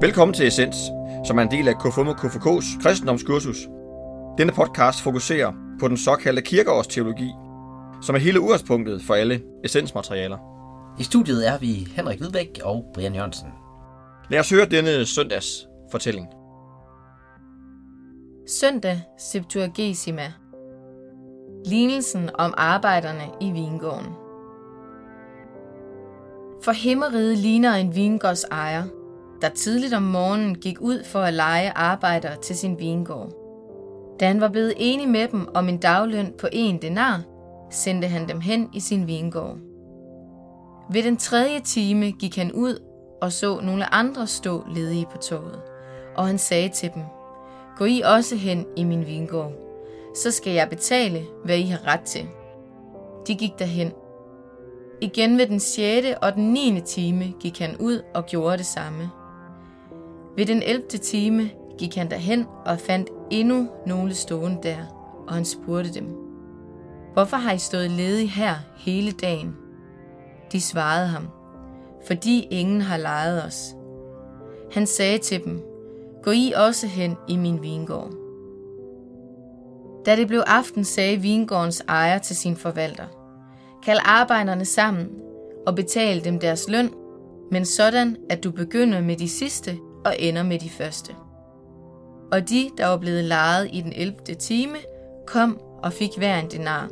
Velkommen til Essens, som er en del af KFUM og KFK's kristendomskursus. Denne podcast fokuserer på den såkaldte kirkeårsteologi, som er hele udgangspunktet for alle essensmaterialer. I studiet er vi Henrik Hvidbæk og Brian Jørgensen. Lad os høre denne søndags fortælling. Søndag Septuagesima Lignelsen om arbejderne i vingården For himmeriget ligner en vingårds ejer, der tidligt om morgenen gik ud for at lege arbejdere til sin vingård. Da han var blevet enig med dem om en dagløn på en denar, sendte han dem hen i sin vingård. Ved den tredje time gik han ud og så nogle andre stå ledige på toget, og han sagde til dem, Gå I også hen i min vingård, så skal jeg betale, hvad I har ret til. De gik derhen. Igen ved den 6. og den 9. time gik han ud og gjorde det samme. Ved den 11. time gik han derhen og fandt endnu nogle stående der, og han spurgte dem, Hvorfor har I stået ledige her hele dagen? De svarede ham, fordi ingen har lejet os. Han sagde til dem, Gå I også hen i min vingård. Da det blev aften, sagde vingårdens ejer til sin forvalter, Kald arbejderne sammen og betal dem deres løn, men sådan, at du begynder med de sidste og ender med de første. Og de, der var blevet lejet i den 11. time, kom og fik hver en denar.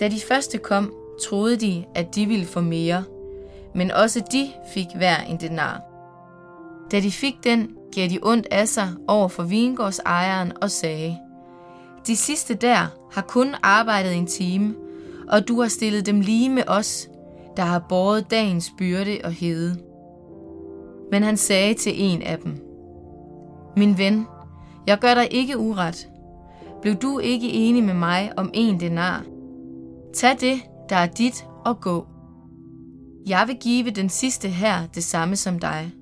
Da de første kom, troede de, at de ville få mere, men også de fik hver en denar. Da de fik den, gav de ondt af sig over for vingårdsejeren og sagde, De sidste der har kun arbejdet en time, og du har stillet dem lige med os, der har båret dagens byrde og hede. Men han sagde til en af dem, Min ven, jeg gør dig ikke uret. Blev du ikke enig med mig om en denar? Tag det, der er dit, og gå. Jeg vil give den sidste her det samme som dig.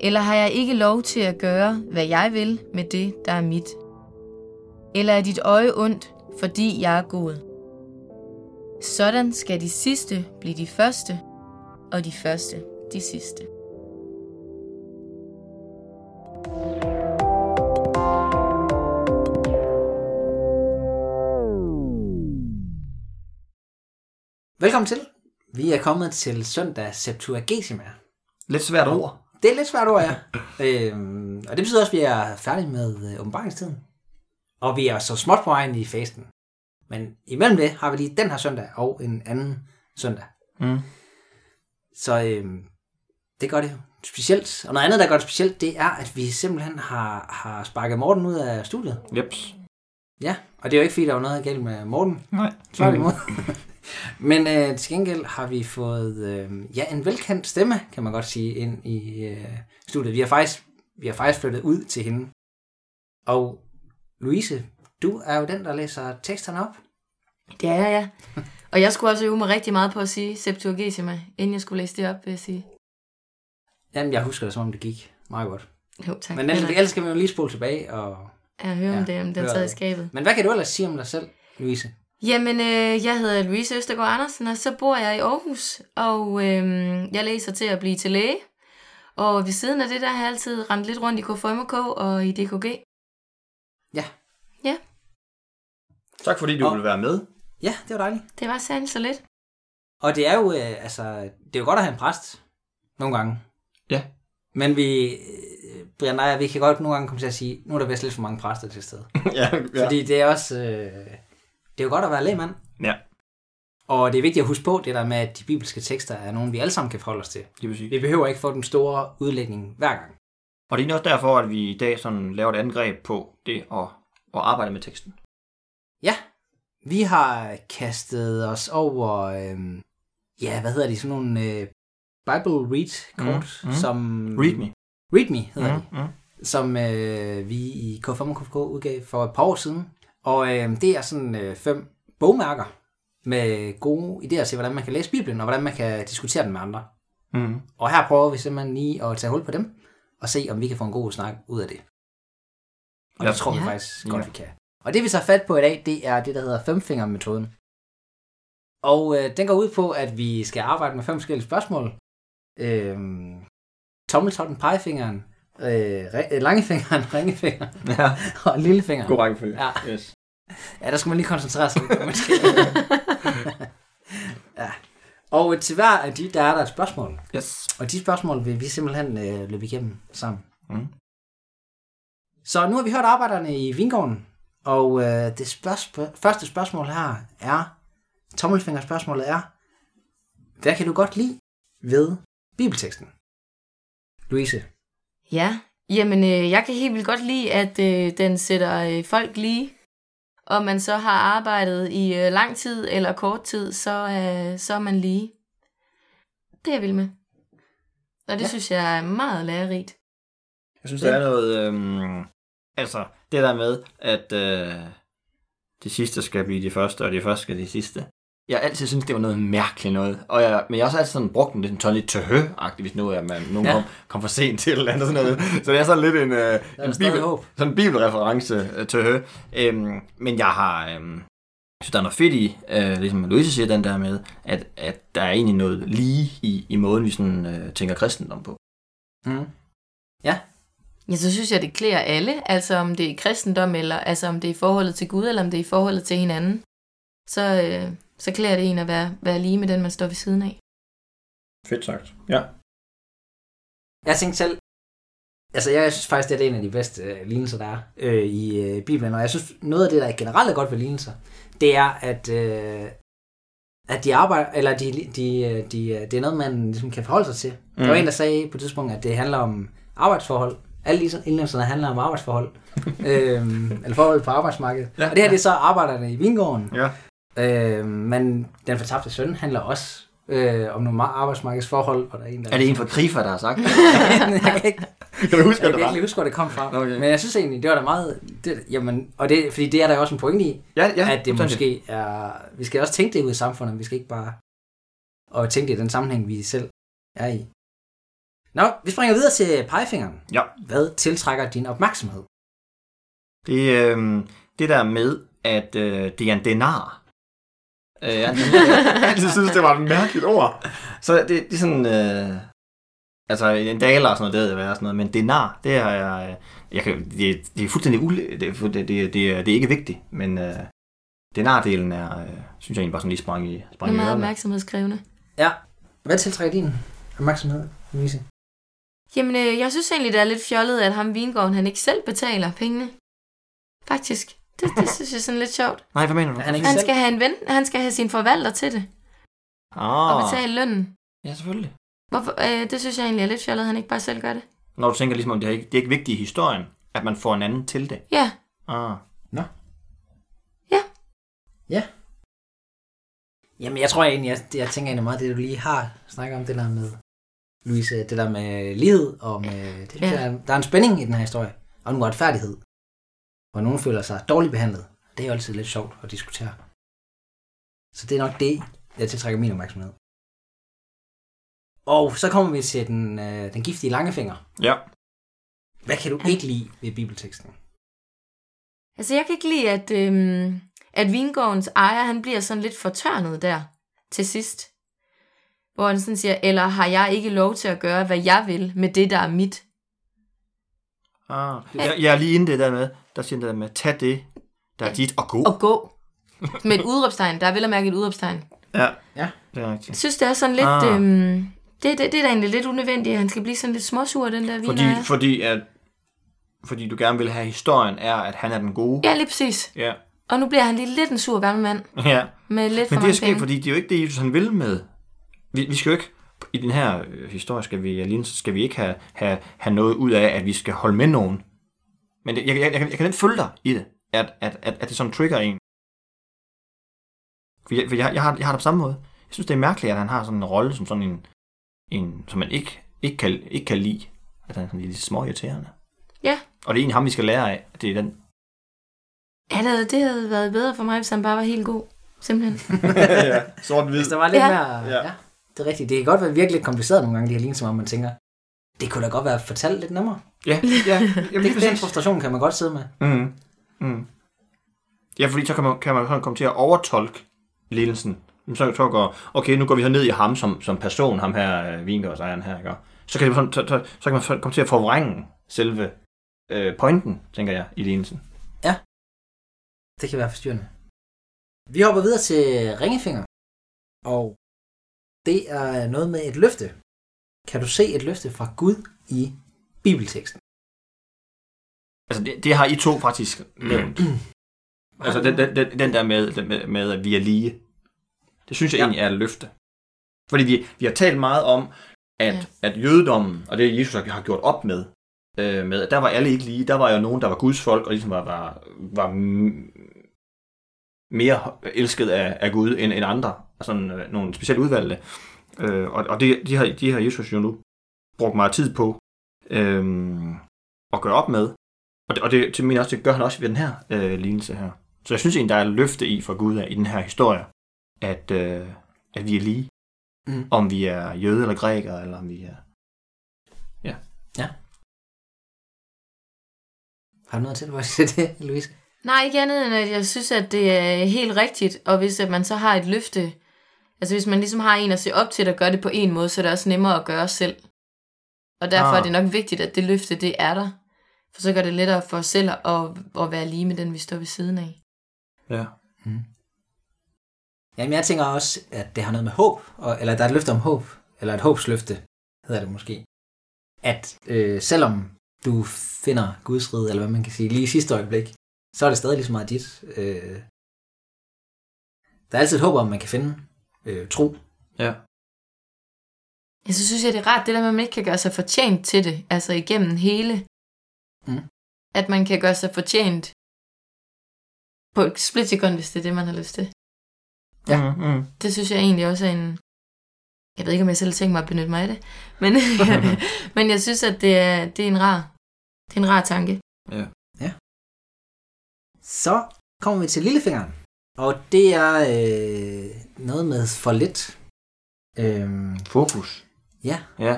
Eller har jeg ikke lov til at gøre, hvad jeg vil med det, der er mit? Eller er dit øje ondt, fordi jeg er god? Sådan skal de sidste blive de første, og de første de sidste. Velkommen til. Vi er kommet til søndag Septuagesima. Lidt svært ord. Det er lidt svært ord, ja. øhm, og det betyder også, at vi er færdige med øh, åbenbaringstiden. Og vi er så småt på vejen i fasten. Men imellem det har vi lige den her søndag og en anden søndag. Mm. Så øhm, det gør det jo specielt. Og noget andet, der gør det specielt, det er, at vi simpelthen har, har sparket Morten ud af studiet. Jeps. Ja, og det er jo ikke, fordi der var noget galt med Morten. Nej. Tværtimod. Men øh, til gengæld har vi fået øh, ja, en velkendt stemme, kan man godt sige, ind i øh, studiet. Vi har, faktisk, vi har faktisk flyttet ud til hende. Og Louise, du er jo den, der læser teksterne op. Det er jeg, ja. Og jeg skulle også øve mig rigtig meget på at sige Septuagesima, inden jeg skulle læse det op, vil jeg sige. Jamen, jeg husker det, som om det gik meget godt. Jo, tak. Men ellers, ellers skal vi jo lige spole tilbage. Og... Jeg hører Ja, om det, om den hør sad i det. skabet. Men hvad kan du ellers sige om dig selv, Louise? Jamen, øh, jeg hedder Louise Østergaard Andersen, og så bor jeg i Aarhus, og øh, jeg læser til at blive til læge. Og ved siden af det, der har jeg altid rendt lidt rundt i KFMK og i DKG. Ja. Ja, Tak fordi du Og- vil være med. Ja, det var dejligt. det var sandt så lidt. Og det er jo, øh, altså, det er jo godt at have en præst. Nogle gange. Ja. Men vi, øh, Brian og jeg, vi kan godt nogle gange komme til at sige, nu er der vist lidt for mange præster til stede. ja, Ja. Fordi det er også, øh, det er jo godt at være lægmand. ja, Og det er vigtigt at huske på det der med, at de bibelske tekster er nogle, vi alle sammen kan forholde os til. det vil sige. Vi behøver ikke få den store udlægning hver gang. Og det er også derfor, at vi i dag sådan laver et angreb på det at, at arbejde med teksten. Ja, vi har kastet os over, øh, ja, hvad hedder de, sådan nogle øh, Bible Read-kort, Mm, mm. som... Read me. Read Me hedder de. Mm, mm. som øh, vi i K5 og KFK udgav for et par år siden. Og øh, det er sådan øh, fem bogmærker med gode idéer til, hvordan man kan læse Bibelen, og hvordan man kan diskutere den med andre. Mm. Og her prøver vi simpelthen lige at tage hul på dem, og se, om vi kan få en god snak ud af det. Og Ja. det tror vi Ja. faktisk Ja. godt, vi kan. Og det vi så fat på i dag, det er det, der hedder femfingermetoden. Og øh, den går ud på, at vi skal arbejde med fem forskellige spørgsmål. Øhm, tommeltotten, pegefingeren, øh, re- øh, langefingeren, ringefingeren Ja, og lillefingeren. god rækkefølge. Ja. Yes. Ja, der skal man lige koncentrere sig lidt. Måske. ja. Og til hver af de, der er der et spørgsmål. yes. Og de spørgsmål vil vi simpelthen øh, løbe igennem sammen. Mm. Så nu har vi hørt arbejderne i Vingården, og øh, det spørgsmål, første spørgsmål her er, tommelfingerspørgsmålet er, hvad kan du godt lide ved bibelteksten? Louise. Ja, jamen øh, jeg kan helt vildt godt lide, at øh, den sætter øh, folk lige. Om man så har arbejdet i øh, lang tid eller kort tid, så, øh, så er man lige. Det er jeg vild med. Og det Ja. ja. synes jeg er meget lærerigt. Jeg synes, der er noget... Øhm, altså, det der med, at øh, det sidste skal blive det første, og det første skal det sidste. Jeg har altid synes det var noget mærkeligt noget. Og jeg, men jeg har også altid sådan brugt den lidt, sådan lidt tøhø-agtigt, hvis nu er man, nogen Ja. ja. kom, kom for sent til eller andet sådan noget. Så det er sådan lidt en, øh, en, bibel, håb. sådan en bibelreference øh, tøhø. Øhm, men jeg har... Øhm, jeg synes, der er noget fedt i, øh, ligesom Louise siger, den der med, at, at der er egentlig noget lige i, i måden, vi sådan, øh, tænker kristendom på. Mm. Ja, så synes jeg, det klæder alle. Altså om det er kristendom, eller altså om det er i forholdet til Gud, eller om det er i forholdet til hinanden. Så, øh, så klæder det en at være, være lige med den, man står ved siden af. Fedt sagt. Ja. Jeg tænkte selv, altså jeg synes faktisk, det er en af de bedste øh, lignelser, der er øh, i øh, Bibelen, og jeg synes, noget af det, der er generelt er godt ved lignelser, det er, at, øh, at de arbejder, eller de, de, øh, de, øh, det er noget, man ligesom kan forholde sig til. Mm. Der var en, der sagde på et tidspunkt, at det handler om arbejdsforhold. Alle disse indlæggelserne handler om arbejdsforhold. øhm, eller forhold på arbejdsmarkedet. Ja. Ja, og det her, det er så arbejderne i Vingården. Ja. Øh, men Den fortabte søn handler også øh, om nogle arbejdsmarkedsforhold. Og der er, en, der Er det en fra Krifa, der har sagt det? jeg kan ikke, kan du huske, jeg kan ikke huske, hvor det kom fra. Okay. Men jeg synes egentlig, det var da meget... Det, jamen, og det, fordi det er der også en pointe i, Ja, ja. at det måske er... Vi skal også tænke det ud i samfundet. Vi skal ikke bare... Og tænke det i den sammenhæng, vi selv er i. Nå, vi springer videre til pegefingeren. Ja. Hvad tiltrækker din opmærksomhed? Det, øh, det der med, at øh, det er en denar. Øh, jeg, jeg altid synes, det var et mærkeligt ord. Så det, det er sådan... Øh, altså, en daler og sådan noget, det ved jeg, er sådan noget. Men denar, det er jeg... jeg kan, det, det er fuldstændig ule, det, det, det, det, det, er, det er ikke vigtigt, men øh, denardelen er, øh, synes jeg egentlig bare sådan lige sprang i, Det sprang er i meget opmærksomhedskrævende. Ja. Hvad tiltrækker din opmærksomhed, Louise? Jamen, øh, jeg synes egentlig, det er lidt fjollet, at ham Vingården, han ikke selv betaler pengene. Faktisk. Det, det synes jeg er sådan lidt sjovt. Nej, hvad mener du? Han ikke Han skal have en ven, han skal have sin forvalter til det, og Ah, betale lønnen. ja, selvfølgelig. Hvorfor, øh, det synes jeg egentlig er lidt fjollet, at han ikke bare selv gør det. Når du tænker ligesom, om det er ikke, det er ikke vigtigt i historien, at man får en anden til det. Ja, Ah. Jamen, jeg tror egentlig, jeg, jeg tænker egentlig meget, det du lige har snakket om, det der med, Louise, det der med lighed, og med, det, Ja. der, der er en spænding i den her historie, og en uretfærdighed, hvor nogen føler sig dårligt behandlet. Det er jo altid lidt sjovt at diskutere. Så det er nok det, jeg tiltrækker min opmærksomhed. Og så kommer vi til den, øh, den giftige langefinger. Ja. Hvad kan du ikke lide ved bibelteksten? altså jeg kan ikke lide, at, øhm, at Vingårdens ejer, han bliver sådan lidt fortørnet der til sidst. Hvor han sådan siger, eller har jeg ikke lov til at gøre, hvad jeg vil med det, der er mit? Ah. Jeg, jeg er lige inde det der med, der siger det der med, tag det, der er dit, og gå. Og gå. Med et udråbstegn. Der er vel at mærke et udråbstegn. Ja. Ja. Det er Jeg rigtigt. synes, det er sådan lidt... Ah. Øhm, det, det, det er da egentlig lidt unødvendigt, at han skal blive sådan lidt småsur, den der Fordi, viner. fordi, at, fordi du gerne vil have historien, er, at han er den gode. Ja, lige præcis. Ja. Og nu bliver han lige lidt en sur gammel mand. ja. Med lidt for Men det er mange sket, penge. fordi det er jo ikke det, Jesus han vil med. Vi, vi skal jo ikke, i den her øh, historie, skal vi, alene, så skal vi ikke have, have, have noget ud af, at vi skal holde med nogen. Men det, jeg, jeg, jeg, kan- jeg kan nemt følge dig i det, at, at, at, at det sådan trigger en. For jeg, for jeg, jeg, har, jeg har det på samme måde. Jeg synes, det er mærkeligt, at han har sådan en rolle som sådan en, en som man ikke, ikke, kan, ikke kan lide. At han er sådan lidt små irriterende. Ja. Og det er egentlig ham, vi skal lære af. at Det er den. Havde- det havde været bedre for mig, hvis han bare var helt god. Simpelthen. ja, sort hvid. Hvis der var lidt Ja. mere... Ja. Ja. Det er rigtigt. Det kan godt være virkelig kompliceret nogle gange, de her ligner, som om man tænker, det kunne da godt være fortalt lidt nemmere. Ja, ja. Jamen, Det, den frustration kan man godt sidde med. Mm. Mm. Ja, fordi så kan man, kan man komme til at overtolke lidelsen. Så, så går, okay, nu går vi så ned i ham som, som person, ham her, øh, vingårdsejeren her, ikke? Så kan, sådan- så, så, så kan man komme til at forvrænge selve øh, pointen, tænker jeg, i lignelsen. Det kan være forstyrrende. Vi hopper videre til ringefinger. Og det er noget med et løfte. Kan du se et løfte fra Gud i bibelteksten? Altså, det, det har I to faktisk nævnt. altså, den, den, den, der med, den med, med, at vi er lige. Det synes jeg Ja. egentlig er et løfte. Fordi vi, vi har talt meget om, at, Ja. at jødedommen, og det Jesus har har gjort op med, øh, med, at der var alle ikke lige. Der var jo nogen, der var Guds folk, og ligesom var, var, var mere elsket af, af Gud end, end andre. Sådan øh, nogle specielt udvalgte. Øh, og og det, de, har, de har Jesus jo nu brugt meget tid på øh, at gøre op med. Og det, og det til min også, det gør han også ved den her øh, lignelse her. Så jeg synes egentlig, der er løfte i for Gud i den her historie, at, øh, at vi er lige. Mm. Om vi er jøde eller grækere, eller om vi er... Har du noget til, hvor det, Louise? Nej, ikke andet end, at jeg synes, at det er helt rigtigt, og hvis at man så har et løfte, altså hvis man ligesom har en at se op til, der gør det på en måde, så er det også nemmere at gøre selv. Og derfor Ah. er det nok vigtigt, at det løfte, det er der. For så gør det lettere for os selv at, at være lige med den, vi står ved siden af. Ja. Jamen, jeg tænker også, at det har noget med håb, og, eller der er et løfte om håb, eller et håbsløfte, hedder det måske. At øh, selvom du finder Guds rige, eller hvad man kan sige, lige i sidste øjeblik, så er det stadig lige så meget dit. Øh, der er altid et håb om, at man kan finde øh, tro. Ja. Jeg så synes jeg, det er rart, det der med, at man ikke kan gøre sig fortjent til det, altså igennem hele. Mm. At man kan gøre sig fortjent på et splitsekund, hvis det er det, man har lyst til. Ja. Mm, mm. Det synes jeg egentlig også er en... Jeg ved ikke, om jeg selv tænker mig at benytte mig af det, men, men jeg synes, at det er, det er en rar, det er en rar tanke. Så kommer vi til lillefingeren. Og det er øh, noget med for lidt. Øhm, Fokus. ja, Ja.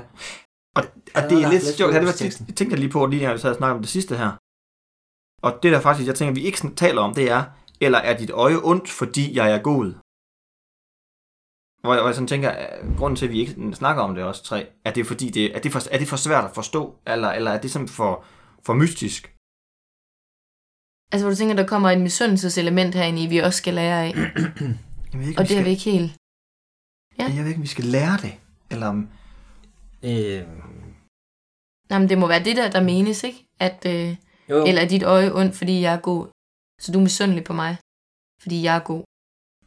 Og, og det er er lidt sjovt. Det var fokusteksten. jeg tænkte lige på, lige her, så jeg snakkede om det sidste her. Og det der faktisk, jeg tænker, vi ikke taler om, det er, eller er dit øje ondt, fordi jeg er god? Hvor jeg, hvor jeg sådan tænker, øh, grunden til, at vi ikke snakker om det også tre, er det fordi, det, er, det for, er det for svært at forstå, eller, eller er det sådan for, for mystisk? Altså, hvor du tænker, der kommer et misundelseselement herinde i, vi også skal lære af. Jeg ved ikke, Og det har skal, vi ikke helt. ja. Jeg ved ikke, om vi skal lære det. Eller om... øh, Nej, men det må være det der, der menes, ikke? At, øh, jo, jo. eller er dit øje ondt, fordi jeg er god. Så du er misundelig på mig, fordi jeg er god.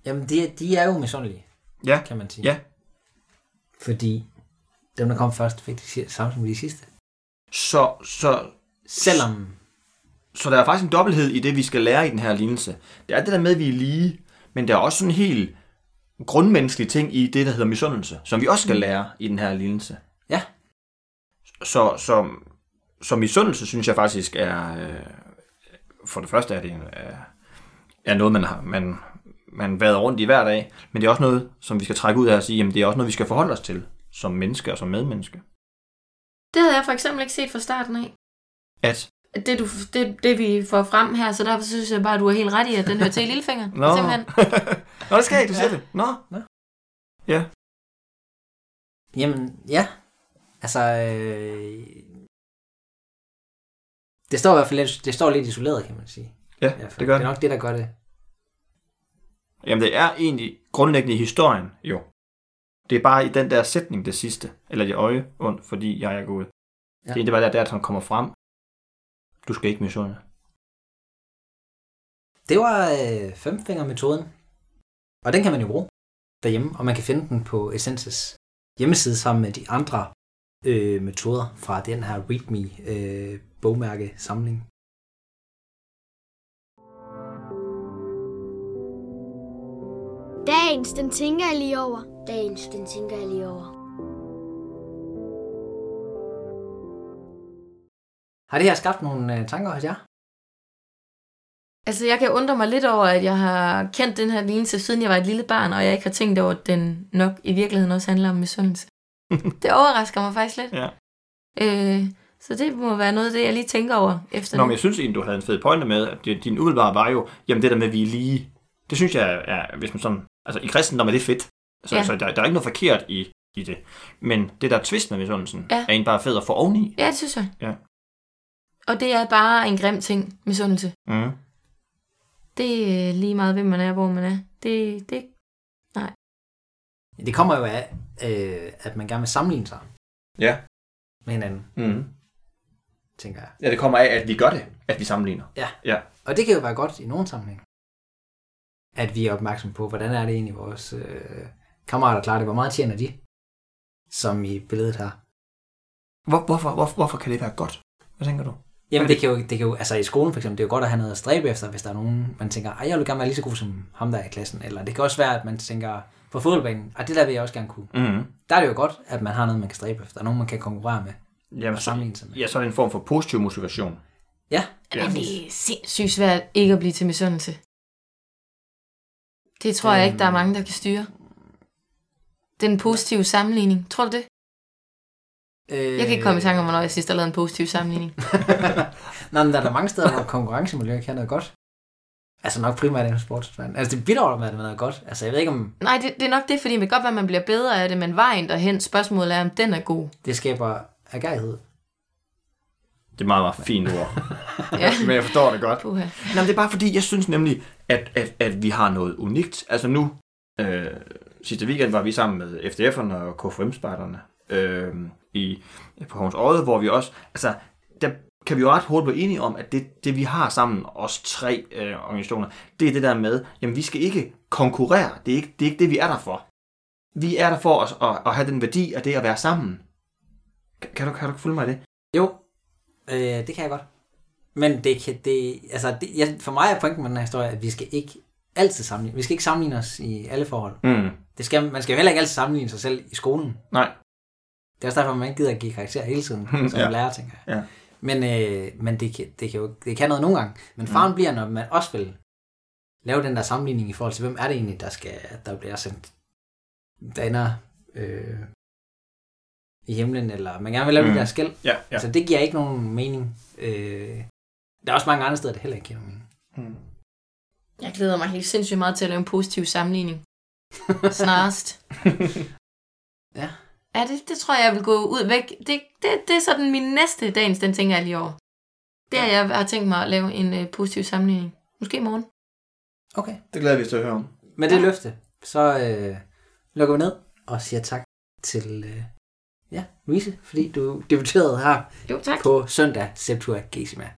Jamen, de, de er jo misundelige, Ja, kan man sige. ja. Fordi dem, der kom først, fik de si- samme som de sidste. Så, så, Selvom... Så der er faktisk en dobbelthed i det, vi skal lære i den her lignelse. Det er det der med, at vi er lige, men der er også sådan en helt grundmenneskelig ting i det, der hedder misundelse, som vi også skal lære i den her lignelse. Ja. Så, så, så misundelse, synes jeg faktisk er, øh, for det første er det er, er noget, man har man, man vader rundt i hver dag, men det er også noget, som vi skal trække ud af og sige, jamen det er også noget, vi skal forholde os til som menneske og som medmenneske. Det havde jeg for eksempel ikke set fra starten af. At, Det, du, det, det vi får frem her, så derfor synes jeg bare, at du er helt ret i, at den hører til i lillefingeren. Nå. Simpelthen. Nå, det skal jeg, du siger Ja. det. Nå. Nå. Ja. Jamen, ja. Altså... Øh, det står i hvert fald lidt, det står lidt isoleret, kan man sige. Ja, det gør det er nok det, der gør det. Jamen, det er egentlig grundlæggende i historien, jo. Det er bare i den der sætning, det sidste. Eller det øje ondt, fordi jeg er god. Ja. Det er bare der, der, som kommer frem. Du skal ikke misunde. Det var øh, femfingermetoden. Og den kan man jo bruge derhjemme, og man kan finde den på Essences hjemmeside sammen med de andre øh, metoder fra den her README øh, bogmærke samling. Dagens, den tænker jeg lige over. Dagens, den tænker jeg lige over. Har det her skabt nogle øh, tanker hos jer? Altså, jeg kan undre mig lidt over, at jeg har kendt den her lignelse, siden jeg var et lille barn, og jeg ikke har tænkt over, at den nok i virkeligheden også handler om misundelse. det overrasker mig faktisk lidt. Ja. Øh, så det må være noget af det, jeg lige tænker over efter Nå, men jeg synes egentlig, du havde en fed pointe med, at din umiddelbare var jo, jamen det der med, at vi er lige, det synes jeg er, hvis man sådan, altså i kristendom er det fedt. Altså, Ja. altså der, der er ikke noget forkert i, i det. Men det, der er twist med misundelsen, Ja. er egentlig bare fed at få oveni. Ja, det synes jeg. Ja. Og det er bare en grim ting, misundelse. Mm. Det er lige meget, hvem man er, hvor man er. Det, det, Det kommer jo af, øh, at man gerne vil sammenligne sig Ja. med hinanden, Mm. tænker jeg. Ja, det kommer af, at vi gør det, at vi sammenligner. Ja. Ja. Og det kan jo være godt i nogen sammenhæng. At vi er opmærksom på, hvordan er det egentlig vores øh, kammerater klarer det. Hvor meget tjener de? Som i billedet her. Hvor, hvorfor, hvor, hvorfor kan det være godt? Hvad tænker du? Jamen det kan, jo, det kan jo, altså i skolen for eksempel, det er jo godt at have noget at stræbe efter, hvis der er nogen, man tænker, ej, jeg vil gerne være lige så god som ham der er i klassen. Eller det kan også være, at man tænker, på fodboldbanen, ej, det der vil jeg også gerne kunne. Mm. Der er det jo godt, at man har noget, man kan stræbe efter. Nogen, man kan konkurrere med Jamen, og sammenligne sig med. ja, så er det en form for positiv motivation. Ja, ja. Men det er sindssygt svært ikke at blive til misundelse. Det tror jeg ikke, der er mange, der kan styre. Den positive sammenligning. Tror du det? Øh, Jeg kan ikke komme i tanke om, hvornår jeg sidst har lavet en positiv sammenligning. Nej, men der er der mange steder, hvor konkurrencemiljø kan noget godt. Altså nok primært inden sportsverden. Altså det bidrager med noget godt. Altså jeg ved ikke, om Nej, det, det er nok det, fordi det kan godt være, at man bliver bedre af det, men vejen derhen, spørgsmålet er, om den er god. det skaber agerighed. Det er meget, meget fint ord. Ja. Men jeg forstår det godt. Puha. Nå, men det er bare fordi, jeg synes nemlig, at, at, at vi har noget unikt. Altså nu, øh, sidste weekend var vi sammen med FDF'erne og KFM-spejderne øh, i, på Havns Øje, hvor vi også, altså, der kan vi jo ret hurtigt blive enige om, at det, det vi har sammen, os tre øh, organisationer, det er det der med, jamen vi skal ikke konkurrere. Det er ikke det, er ikke det vi er der for. Vi er der for at, at, at have den værdi af det at være sammen. Kan, kan, du, kan du følge mig i det? Jo, øh, det kan jeg godt. Men det kan, det, altså det, jeg, for mig er pointen med den her historie, at vi skal ikke altid sammenligne. Vi skal ikke sammenligne os i alle forhold. Mm. Det skal, man skal jo heller ikke altid sammenligne sig selv i skolen. Nej. Det er også derfor, man ikke gider at give karakter hele tiden, som Ja. lærer, tænker jeg. Ja. Men, øh, men det, kan, det, kan jo, det kan noget nogle gange. Men faren mm. bliver, når man også vil lave den der sammenligning i forhold til, hvem er det egentlig, der, skal, der bliver sendt der ender øh, i himlen, eller man gerne vil lave mm. Mm. det der skæld. Ja, ja. Altså, det giver ikke nogen mening. Øh, der er også mange andre steder, det heller ikke giver nogen mening. Mm. Jeg glæder mig helt sindssygt meget til at lave en positiv sammenligning. Snarest. Ja. Ja, det, det tror jeg, jeg vil gå ud væk. Det, det, det er sådan min næste dagens, den tænker jeg lige over. Det er, jeg har tænkt mig at lave en uh, positiv sammenligning. Måske i morgen. Okay. Det glæder vi os til at høre om. Med det løfte, så øh, lukker vi ned og siger tak til øh, ja, Louise, fordi du debuterede her Jo, tak. på søndag Septua Gesima.